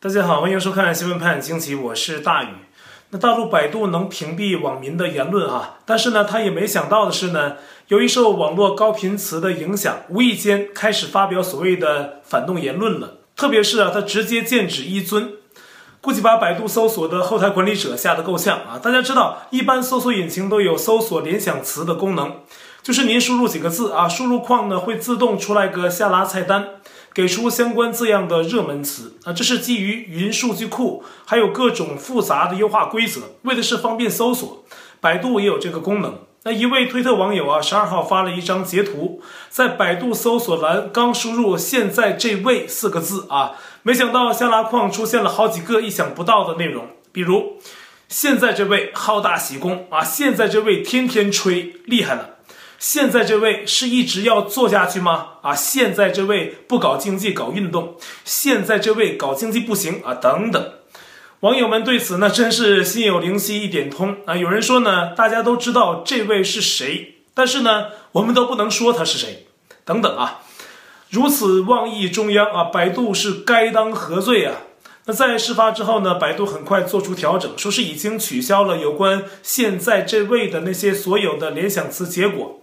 大家好，欢迎收看《新闻判惊奇》，我是大宇。那大陆百度能屏蔽网民的言论啊，但是呢，他也没想到的是呢，由于受网络高频词的影响，无意间开始发表所谓的反动言论了。特别是啊，他直接剑指一尊，估计把百度搜索的后台管理者吓得够呛啊！大家知道，一般搜索引擎都有搜索联想词的功能，就是您输入几个字啊，输入框呢会自动出来个下拉菜单。给出相关字样的热门词啊，这是基于云数据库，还有各种复杂的优化规则，为的是方便搜索。百度也有这个功能。那一位推特网友啊，十二号发了一张截图，在百度搜索栏刚输入“现在这位”四个字啊，没想到下拉框出现了好几个意想不到的内容，比如“现在这位好大喜功啊，现在这位天天吹厉害了”。现在这位是一直要做下去吗？啊，现在这位不搞经济搞运动，现在这位搞经济不行啊，等等。网友们对此呢，真是心有灵犀一点通啊。有人说呢，大家都知道这位是谁，但是呢，我们都不能说他是谁，等等啊。如此妄议中央啊，百度是该当何罪啊？那在事发之后呢，百度很快做出调整，说是已经取消了有关现在这位的那些所有的联想词结果。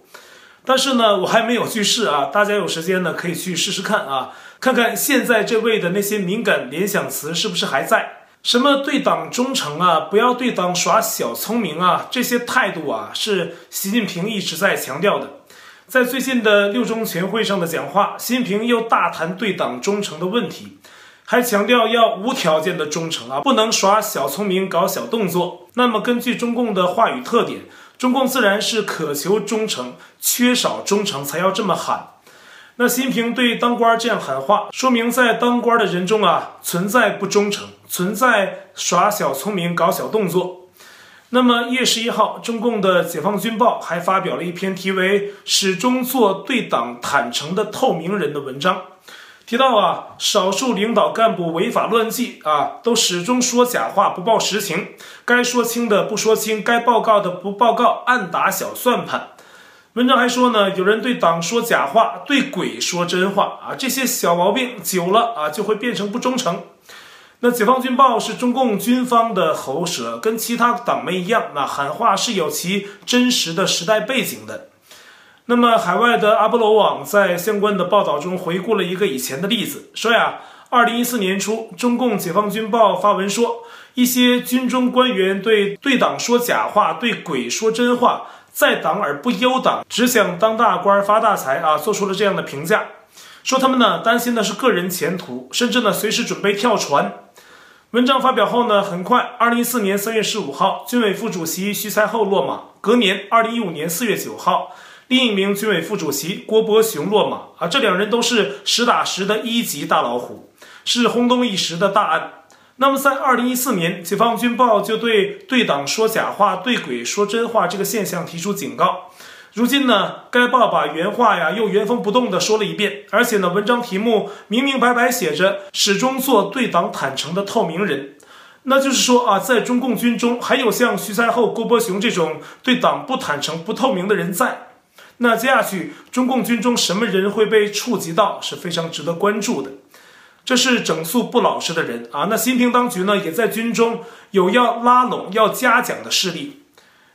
但是呢，我还没有去试啊，大家有时间呢可以去试试看啊，看看现在这位的那些敏感联想词是不是还在。什么对党忠诚啊，不要对党耍小聪明啊，这些态度啊是习近平一直在强调的。在最近的六中全会上的讲话，习近平又大谈对党忠诚的问题，还强调要无条件的忠诚啊，不能耍小聪明搞小动作。那么根据中共的话语特点。中共自然是渴求忠诚，缺少忠诚才要这么喊。那习近平对当官这样喊话，说明在当官的人中啊，存在不忠诚，存在耍小聪明、搞小动作。那么一月十一号，中共的解放军报还发表了一篇题为“始终做对党坦诚的透明人”的文章。提到啊，少数领导干部违法乱纪啊，都始终说假话，不报实情，该说清的不说清，该报告的不报告，暗打小算盘。文章还说呢，有人对党说假话，对鬼说真话啊，这些小毛病久了啊，就会变成不忠诚。那解放军报是中共军方的喉舌，跟其他党媒一样，那喊话是有其真实的时代背景的。那么，海外的阿波罗网在相关的报道中回顾了一个以前的例子，说呀，二零一四年初，中共解放军报发文说，一些军中官员对对党说假话，对鬼说真话，在党而不忧党，只想当大官发大财啊，做出了这样的评价，说他们呢担心的是个人前途，甚至呢随时准备跳船。文章发表后呢，很快，二零一四年三月十五号，军委副主席徐才厚落马，隔年，二零一五年四月九号。另一名军委副主席郭伯雄落马啊，这两人都是实打实的一级大老虎，是轰动一时的大案。那么，在二零一四年，解放军报就对对党说假话、对鬼说真话这个现象提出警告。如今呢，该报把原话呀又原封不动地说了一遍，而且呢，文章题目明明白白写着“始终做对党坦诚的透明人”，那就是说啊，在中共军中还有像徐才厚、郭伯雄这种对党不坦诚、不透明的人在。那接下去，中共军中什么人会被触及到是非常值得关注的。这是整肃不老实的人啊。那新平当局呢，也在军中有要拉拢、要嘉奖的势力。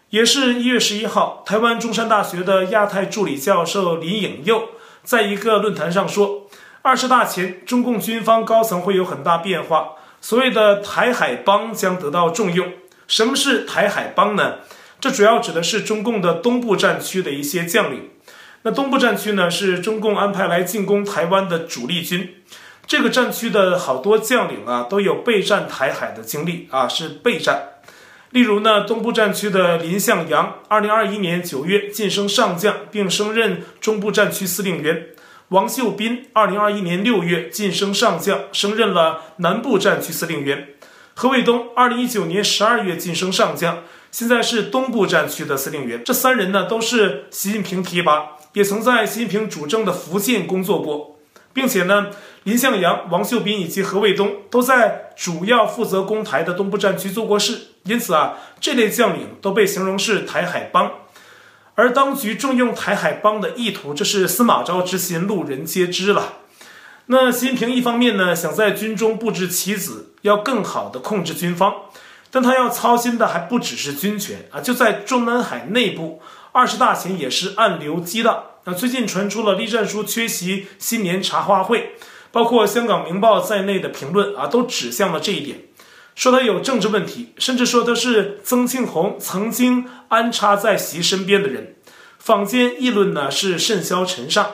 也是一月十一号，台湾中山大学的亚太助理教授林颖佑在一个论坛上说，二十大前，中共军方高层会有很大变化，所谓的台海帮将得到重用。什么是台海帮呢？这主要指的是中共的东部战区的一些将领。那东部战区呢，是中共安排来进攻台湾的主力军。这个战区的好多将领啊，都有备战台海的经历啊，是备战。例如呢，东部战区的林向阳，二零二一年九月晋升上将，并升任中部战区司令员；王秀斌，二零二一年六月晋升上将，升任了南部战区司令员；何卫东，二零一九年十二月晋升上将。现在是东部战区的司令员，这三人呢都是习近平提拔，也曾在习近平主政的福建工作过，并且呢，林向阳、王秀斌以及何卫东都在主要负责攻台的东部战区做过事，因此啊，这类将领都被形容是台海帮，而当局重用台海帮的意图，这是司马昭之心，路人皆知了。那习近平一方面呢，想在军中布置棋子，要更好的控制军方，但他要操心的还不只是军权啊，就在中南海内部，二十大前也是暗流激荡。那最近传出了栗战书缺席新年茶话会，包括香港明报在内的评论啊，都指向了这一点，说他有政治问题，甚至说他是曾庆红曾经安插在习身边的人。坊间议论呢是甚嚣尘上。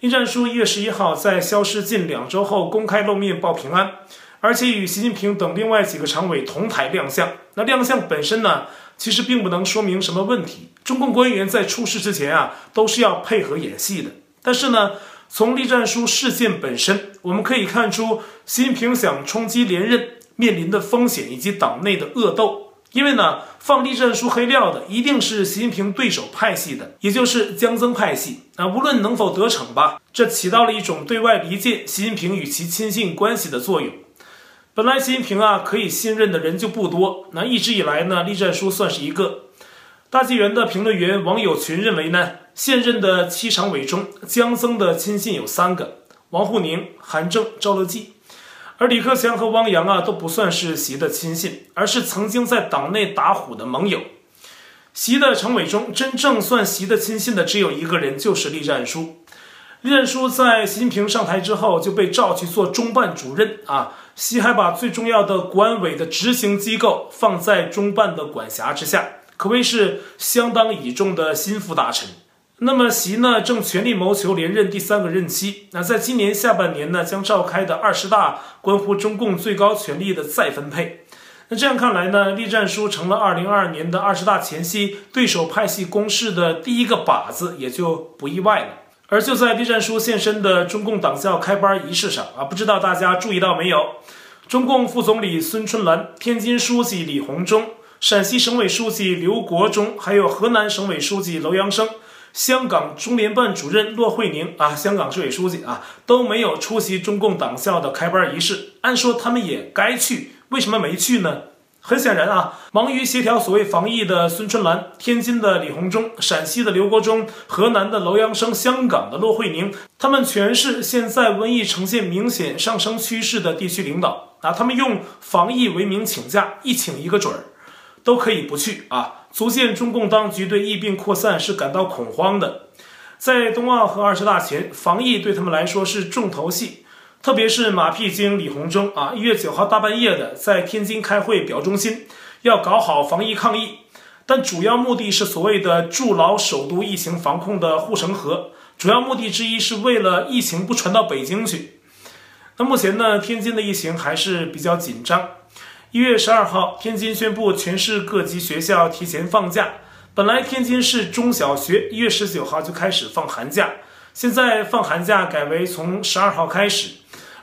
栗战书一月十一号在消失近两周后公开露面报平安，而且与习近平等另外几个常委同台亮相。那亮相本身呢，其实并不能说明什么问题。中共官员在出事之前啊，都是要配合演戏的。但是呢，从栗战书事件本身，我们可以看出，习近平想冲击连任面临的风险以及党内的恶斗。因为呢，放栗战书黑料的一定是习近平对手派系的，也就是江增派系。啊，无论能否得逞吧，这起到了一种对外离间习近平与其亲信关系的作用。本来习近平啊可以信任的人就不多，那一直以来呢，栗战书算是一个。大纪元的评论员王友群认为呢，现任的七常委中，江增的亲信有三个：王沪宁、韩正、赵乐际。而李克强和汪洋啊都不算是习的亲信，而是曾经在党内打虎的盟友。习的常委中真正算习的亲信的只有一个人，就是栗战书。栗战书在习近平上台之后就被召去做中办主任啊，习还把最重要的国安委的执行机构放在中办的管辖之下，可谓是相当倚重的心腹大臣。那么习呢，正全力谋求连任第三个任期。那在今年下半年呢，将召开的二十大，关乎中共最高权力的再分配。那这样看来呢，栗战书成了二零二二年的二十大前夕对手派系攻势的第一个靶子，也就不意外了。而就在栗战书现身的中共党校开班仪式上啊，不知道大家注意到没有？中共副总理孙春兰、天津书记李鸿忠、陕西省委书记刘国中，还有河南省委书记楼阳生。香港中联办主任骆惠宁啊，香港市委书记啊，都没有出席中共党校的开班仪式。按说他们也该去，为什么没去呢？很显然啊，忙于协调所谓防疫的孙春兰、天津的李鸿忠、陕西的刘国中、河南的楼阳生、香港的骆惠宁，他们全是现在瘟疫呈现明显上升趋势的地区领导啊。他们用防疫为名请假，一请一个准儿，都可以不去啊。足见中共当局对疫病扩散是感到恐慌的，在冬奥和二十大前，防疫对他们来说是重头戏。特别是马屁精李鸿忠啊，一月九号大半夜的在天津开会表忠心，要搞好防疫抗疫，但主要目的是所谓的筑牢首都疫情防控的护城河，主要目的之一是为了疫情不传到北京去。那目前呢，天津的疫情还是比较紧张。一月十二号，天津宣布全市各级学校提前放假。本来天津市中小学一月十九号就开始放寒假，现在放寒假改为从十二号开始，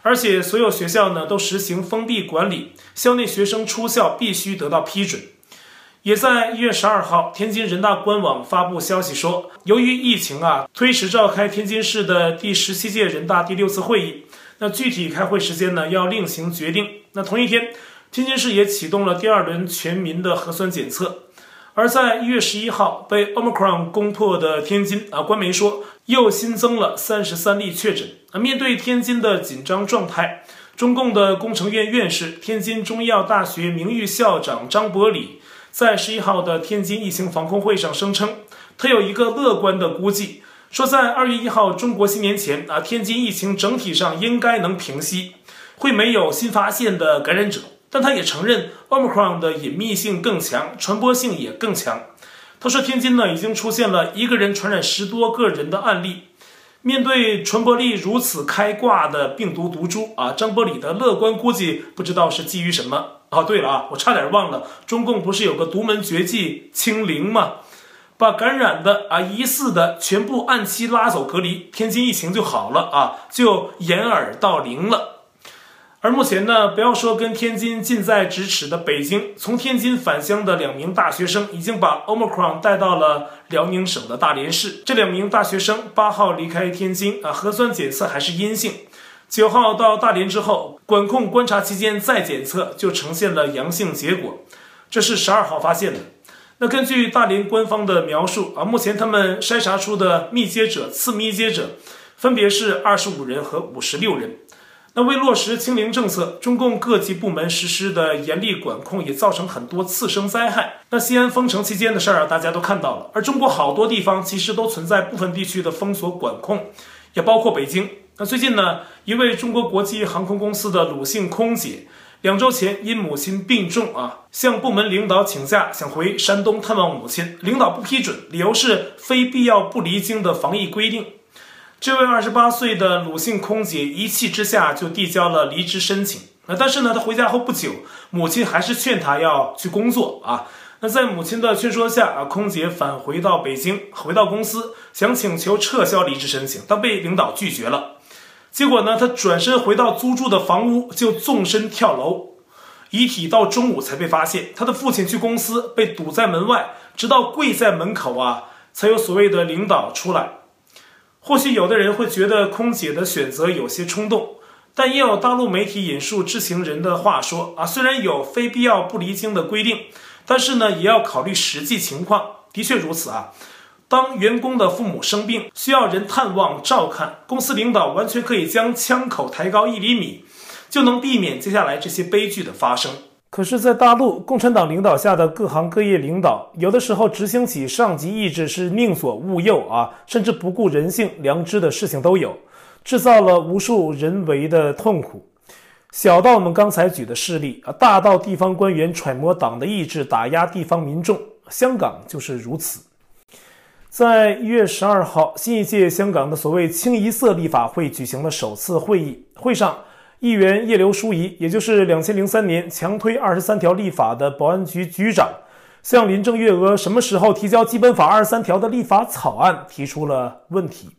而且所有学校呢都实行封闭管理，校内学生出校必须得到批准。也在一月十二号，天津人大官网发布消息说，由于疫情啊，推迟召开天津市的第十七届人大第六次会议。那具体开会时间呢，要另行决定。那同一天。天津市也启动了第二轮全民的核酸检测，而在一月十一号被 Omicron 攻破的天津啊，官媒说又新增了三十三例确诊啊。面对天津的紧张状态，中共的工程院院士、天津中医药大学名誉校长张伯礼在十一号的天津疫情防控会上声称，他有一个乐观的估计，说在二月一号中国新年前啊，天津疫情整体上应该能平息，会没有新发现的感染者。但他也承认，Omicron 的隐秘性更强，传播性也更强。他说，天津呢已经出现了一个人传染十多个人的案例。面对传播力如此开挂的病毒毒株啊，张伯礼的乐观估计不知道是基于什么。啊，对了啊，我差点忘了，中共不是有个独门绝技清零吗？把感染的啊疑似的全部按期拉走隔离，天津疫情就好了啊，就掩耳盗铃了。而目前呢，不要说跟天津近在咫尺的北京，从天津返乡的两名大学生已经把 Omicron 带到了辽宁省的大连市。这两名大学生八号离开天津啊，核酸检测还是阴性。九号到大连之后，管控观察期间再检测就呈现了阳性结果，这是十二号发现的。那根据大连官方的描述啊，目前他们筛查出的密接者、次密接者。分别是二十五人和五十六人。那为落实清零政策，中共各级部门实施的严厉管控也造成很多次生灾害。那西安封城期间的事儿啊，大家都看到了。而中国好多地方其实都存在部分地区的封锁管控，也包括北京。那最近呢，一位中国国际航空公司的鲁姓空姐，两周前因母亲病重啊，向部门领导请假，想回山东探望母亲，领导不批准，理由是非必要不离京的防疫规定。这位二十八岁的鲁姓空姐一气之下就递交了离职申请。那但是呢，她回家后不久，母亲还是劝她要去工作啊。那在母亲的劝说下啊，空姐返回到北京，回到公司想请求撤销离职申请，但被领导拒绝了。结果呢，她转身回到租住的房屋就纵身跳楼，遗体到中午才被发现。她的父亲去公司被堵在门外，直到跪在门口啊，才有所谓的领导出来。或许有的人会觉得空姐的选择有些冲动，但也有大陆媒体引述知情人的话说啊，虽然有非必要不离京的规定，但是呢，也要考虑实际情况。的确如此啊，当员工的父母生病需要人探望照看，公司领导完全可以将枪口抬高一厘米，就能避免接下来这些悲剧的发生。可是，在大陆，共产党领导下的各行各业领导，有的时候执行起上级意志是宁左勿右啊，甚至不顾人性良知的事情都有，制造了无数人为的痛苦。小到我们刚才举的事例啊，大到地方官员揣摩党的意志打压地方民众，香港就是如此。在一月十二号，新一届香港的所谓清一色立法会举行了首次会议，会上。议员叶刘淑仪，也就是两千零三年强推二十三条立法的保安局局长，向林郑月娥什么时候提交基本法二十三条的立法草案提出了问题。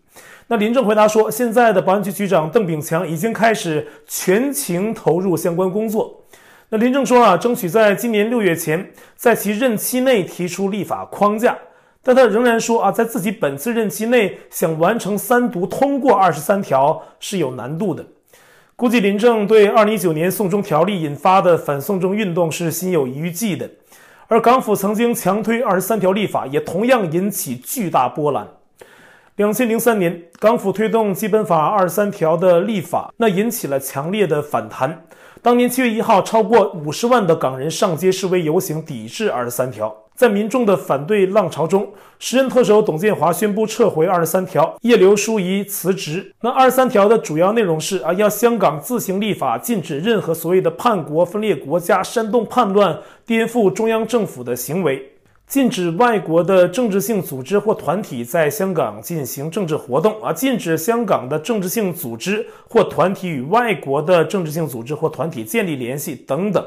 那林郑回答说，现在的保安局局长邓炳强已经开始全情投入相关工作。那林郑说啊，争取在今年六月前在其任期内提出立法框架，但他仍然说啊，在自己本次任期内想完成三读通过二十三条是有难度的。估计林郑对二零一九年送中条例引发的反送中运动是心有余悸的，而港府曾经强推二十三条立法，也同样引起巨大波澜。两千零三年，港府推动基本法二十三条的立法，那引起了强烈的反弹。当年七月一号，超过五十万的港人上街示威游行，抵制二十三条。在民众的反对浪潮中，时任特首董建华宣布撤回二十三条，叶刘淑仪辞职。那二十三条的主要内容是啊，要香港自行立法，禁止任何所谓的叛国、分裂国家、煽动叛乱、颠覆中央政府的行为，禁止外国的政治性组织或团体在香港进行政治活动啊，禁止香港的政治性组织或团体与外国的政治性组织或团体建立联系等等。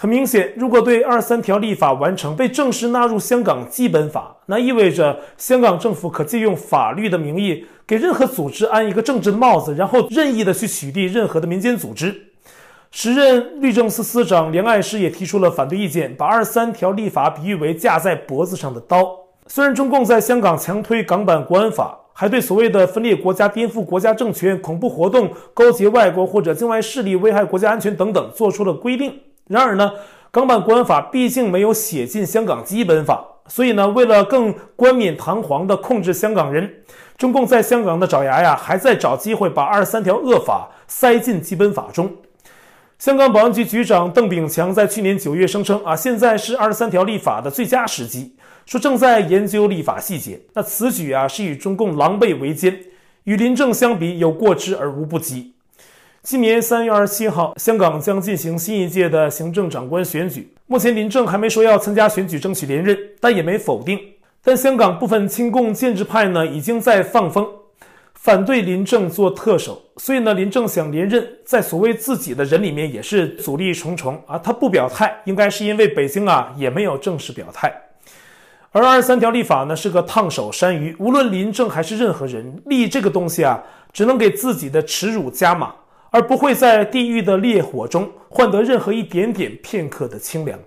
很明显，如果对二三条立法完成，被正式纳入香港基本法，那意味着香港政府可借用法律的名义，给任何组织安一个政治帽子，然后任意的去取缔任何的民间组织。时任律政司司长梁爱诗也提出了反对意见，把二三条立法比喻为架在脖子上的刀。虽然中共在香港强推港版国安法，还对所谓的分裂国家、颠覆国家政权、恐怖活动、勾结外国或者境外势力危害国家安全等等做出了规定。然而呢，港版国安法毕竟没有写进香港基本法，所以呢，为了更冠冕堂皇地控制香港人，中共在香港的爪牙呀，还在找机会把二十三条恶法塞进基本法中。香港保安局局长邓炳强在去年九月声称啊，现在是二十三条立法的最佳时机，说正在研究立法细节。那此举啊，是与中共狼狈为奸，与林郑相比有过之而无不及。今年三月二十七号，香港将进行新一届的行政长官选举。目前林郑还没说要参加选举争取连任，但也没否定。但香港部分亲共建制派呢，已经在放风，反对林郑做特首。所以呢，林郑想连任，在所谓自己的人里面也是阻力重重啊。他不表态，应该是因为北京啊也没有正式表态。而二十三条立法呢，是个烫手山芋，无论林郑还是任何人立这个东西啊，只能给自己的耻辱加码。而不会在地狱的烈火中换得任何一点点片刻的清凉。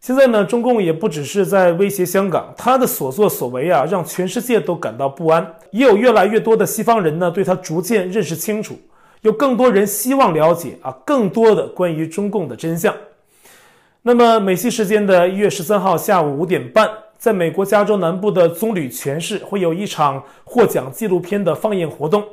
现在呢，中共也不只是在威胁香港，他的所作所为啊，让全世界都感到不安。也有越来越多的西方人呢，对他逐渐认识清楚，有更多人希望了解啊，更多的关于中共的真相。那么，美西时间的一月十三号下午五点半，在美国加州南部的棕榈泉市会有一场获奖纪录片的放映活动。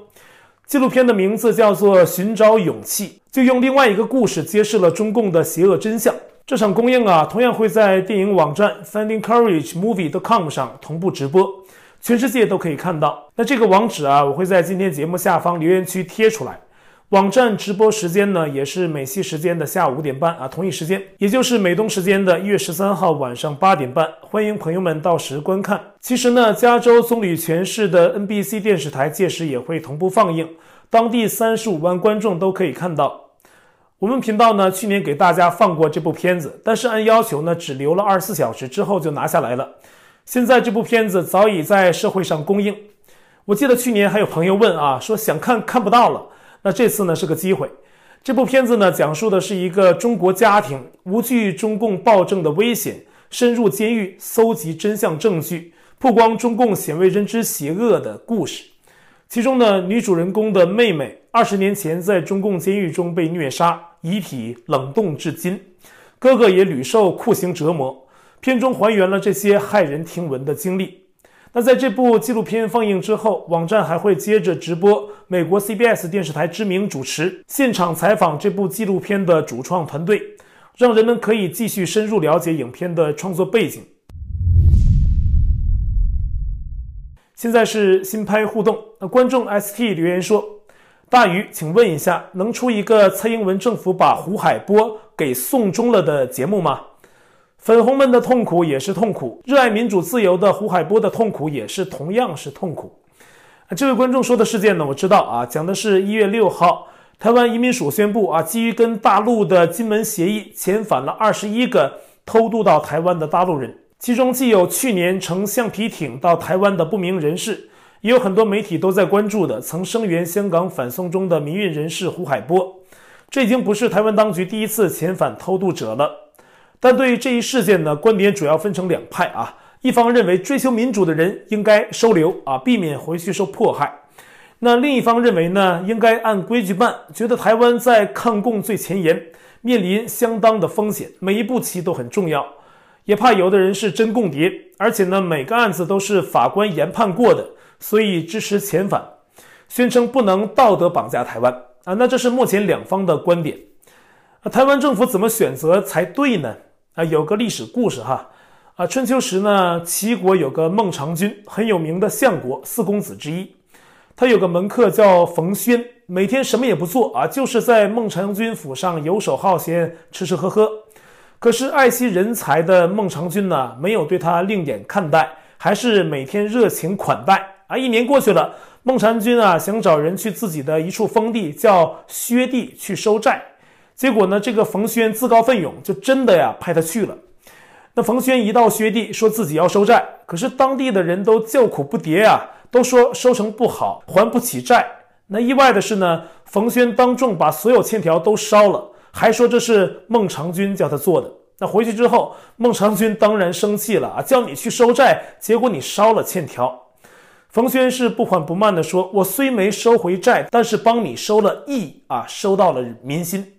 纪录片的名字叫做《寻找勇气》，就用另外一个故事揭示了中共的邪恶真相。这场公映啊，同样会在电影网站 FindingCourageMovie.com 上同步直播，全世界都可以看到。那这个网址啊，我会在今天节目下方留言区贴出来。网站直播时间呢，也是美西时间的下午五点半啊，同一时间，也就是美东时间的一月十三号晚上八点半，欢迎朋友们到时观看。其实呢，加州棕榈泉市的 NBC 电视台届时也会同步放映，当地三十五万观众都可以看到。我们频道呢，去年给大家放过这部片子，但是按要求呢，只留了二十四小时之后就拿下来了。现在这部片子早已在社会上公映。我记得去年还有朋友问啊，说想看看不到了。那这次呢是个机会。这部片子呢讲述的是一个中国家庭无惧中共暴政的危险，深入监狱搜集真相证据，曝光中共鲜为人知邪恶的故事。其中呢，女主人公的妹妹二十年前在中共监狱中被虐杀，遗体冷冻至今，哥哥也屡受酷刑折磨。片中还原了这些骇人听闻的经历。那在这部纪录片放映之后，网站还会接着直播美国 CBS 电视台知名主持现场采访这部纪录片的主创团队，让人们可以继续深入了解影片的创作背景。现在是新拍互动，那观众 ST 留言说：“大鱼，请问一下，能出一个蔡英文政府把胡海波给送终了的节目吗？”粉红们的痛苦也是痛苦，热爱民主自由的胡海波的痛苦也是同样是痛苦。这位观众说的事件呢，我知道啊，讲的是一月六号，台湾移民署宣布啊，基于跟大陆的金门协议，遣返了二十一个偷渡到台湾的大陆人，其中既有去年乘橡皮艇到台湾的不明人士，也有很多媒体都在关注的曾声援香港反送中的民运人士胡海波。这已经不是台湾当局第一次遣返偷渡者了。但对于这一事件呢，观点主要分成两派啊。一方认为追求民主的人应该收留啊，避免回去受迫害；那另一方认为呢，应该按规矩办，觉得台湾在抗共最前沿，面临相当的风险，每一步棋都很重要。也怕有的人是真共谍，而且呢，每个案子都是法官研判过的，所以支持遣返，宣称不能道德绑架台湾啊。那这是目前两方的观点。台湾政府怎么选择才对呢？啊，有个历史故事哈，啊，春秋时呢，齐国有个孟尝君，很有名的相国四公子之一。他有个门客叫冯轩，每天什么也不做啊，就是在孟尝君府上游手好闲，吃吃喝喝。可是爱惜人才的孟尝君呢，没有对他另眼看待，还是每天热情款待啊。一年过去了，孟尝君啊，想找人去自己的一处封地叫薛地去收债。结果呢，这个冯轩自告奋勇，就真的呀派他去了。那冯轩一到薛地，说自己要收债，可是当地的人都叫苦不迭啊，都说收成不好，还不起债。那意外的是呢，冯轩当众把所有欠条都烧了，还说这是孟尝君叫他做的。那回去之后，孟尝君当然生气了啊，叫你去收债，结果你烧了欠条。冯轩是不缓不慢地说：“我虽没收回债，但是帮你收了义啊，收到了民心。”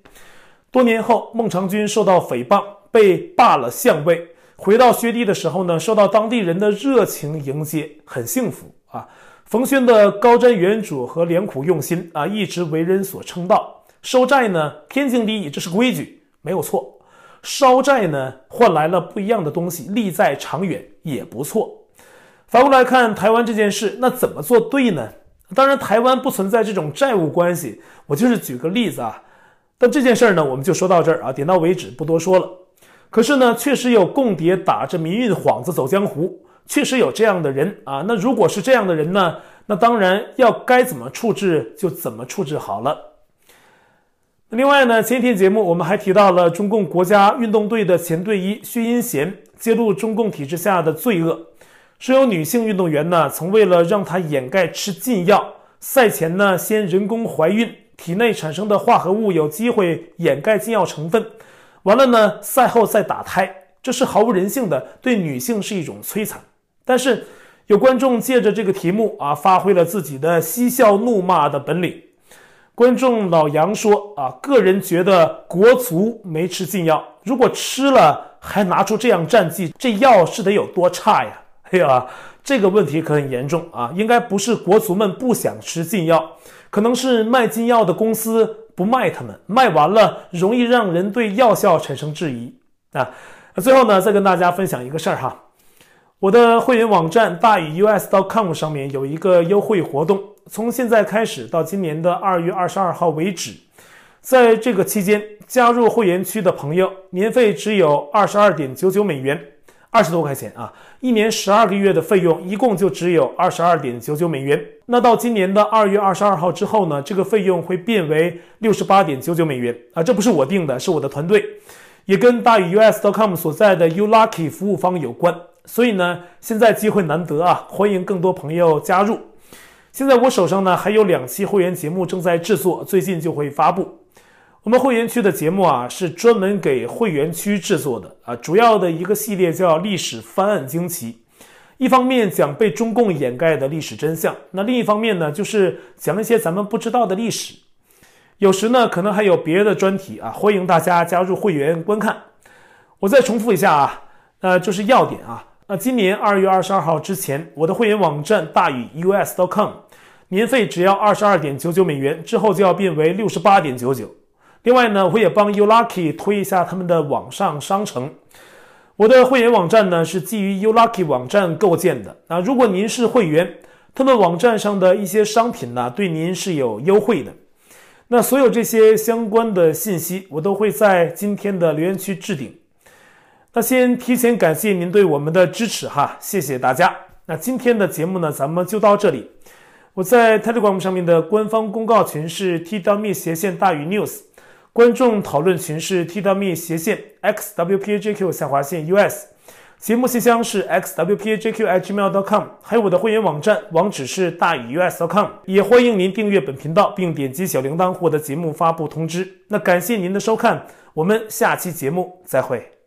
多年后，孟尝君受到诽谤，被罢了相位。回到薛地的时候呢，受到当地人的热情迎接，很幸福啊。冯轩的高瞻远瞩和良苦用心啊，一直为人所称道。收债呢，天经地义，这是规矩，没有错。烧债呢，换来了不一样的东西，利在长远，也不错。反过来看台湾这件事，那怎么做对呢？当然，台湾不存在这种债务关系。我就是举个例子啊。但这件事儿呢，我们就说到这儿啊，点到为止，不多说了。可是呢，确实有共谍打着民运幌子走江湖，确实有这样的人啊。那如果是这样的人呢，那当然要该怎么处置就怎么处置好了。另外呢，前天节目我们还提到了中共国家运动队的前队医薛英贤揭露中共体制下的罪恶，说有女性运动员呢，曾为了让她掩盖吃禁药，赛前呢先人工怀孕。体内产生的化合物有机会掩盖禁药成分，完了呢，赛后再打胎，这是毫无人性的，对女性是一种摧残。但是有观众借着这个题目啊，发挥了自己的嬉笑怒骂的本领。观众老杨说啊，个人觉得国足没吃禁药，如果吃了还拿出这样战绩，这药是得有多差呀？哎呀，这个问题可很严重啊，应该不是国足们不想吃禁药，可能是卖禁药的公司不卖他们，卖完了容易让人对药效产生质疑啊。最后呢，再跟大家分享一个事儿哈。我的会员网站大宇 US.com 上面有一个优惠活动，从现在开始到今年的二月二十二号为止，在这个期间加入会员区的朋友，年费只有二十二点九九美元，二十多块钱啊，一年十二个月的费用一共就只有二十二点九九美元。那到今年的二月二十二号之后呢，这个费用会变为六十八点九九美元啊，这不是我定的，是我的团队，也跟大宇 US.com 所在的 U Lucky 服务方有关。所以呢，现在机会难得啊，欢迎更多朋友加入。现在我手上呢还有两期会员节目正在制作，最近就会发布。我们会员区的节目啊是专门给会员区制作的啊，主要的一个系列叫《历史翻案惊奇》，一方面讲被中共掩盖的历史真相，那另一方面呢就是讲一些咱们不知道的历史。有时呢可能还有别的专题啊，欢迎大家加入会员观看。我再重复一下啊，呃，就是要点啊。那今年二月二十二号之前，我的会员网站大宇 US.com 年费只要二十二点九九美元，之后就要变为六十八点九九。另外呢，我也帮 YouLucky 推一下他们的网上商城。我的会员网站呢是基于 YouLucky 网站构建的。那如果您是会员，他们网站上的一些商品呢对您是有优惠的。那所有这些相关的信息，我都会在今天的留言区置顶。那先提前感谢您对我们的支持哈，谢谢大家。那今天的节目呢，咱们就到这里。我在 Telegram 上面的官方公告群是 T.me 斜线大于 News，观众讨论群是 TWE 斜线 XWPAJQ 下划线 US，节目信箱是 XWPAJQ@gmail.com，还有我的会员网站网址是大宇 US.com，也欢迎您订阅本频道并点击小铃铛获得节目发布通知。那感谢您的收看，我们下期节目再会。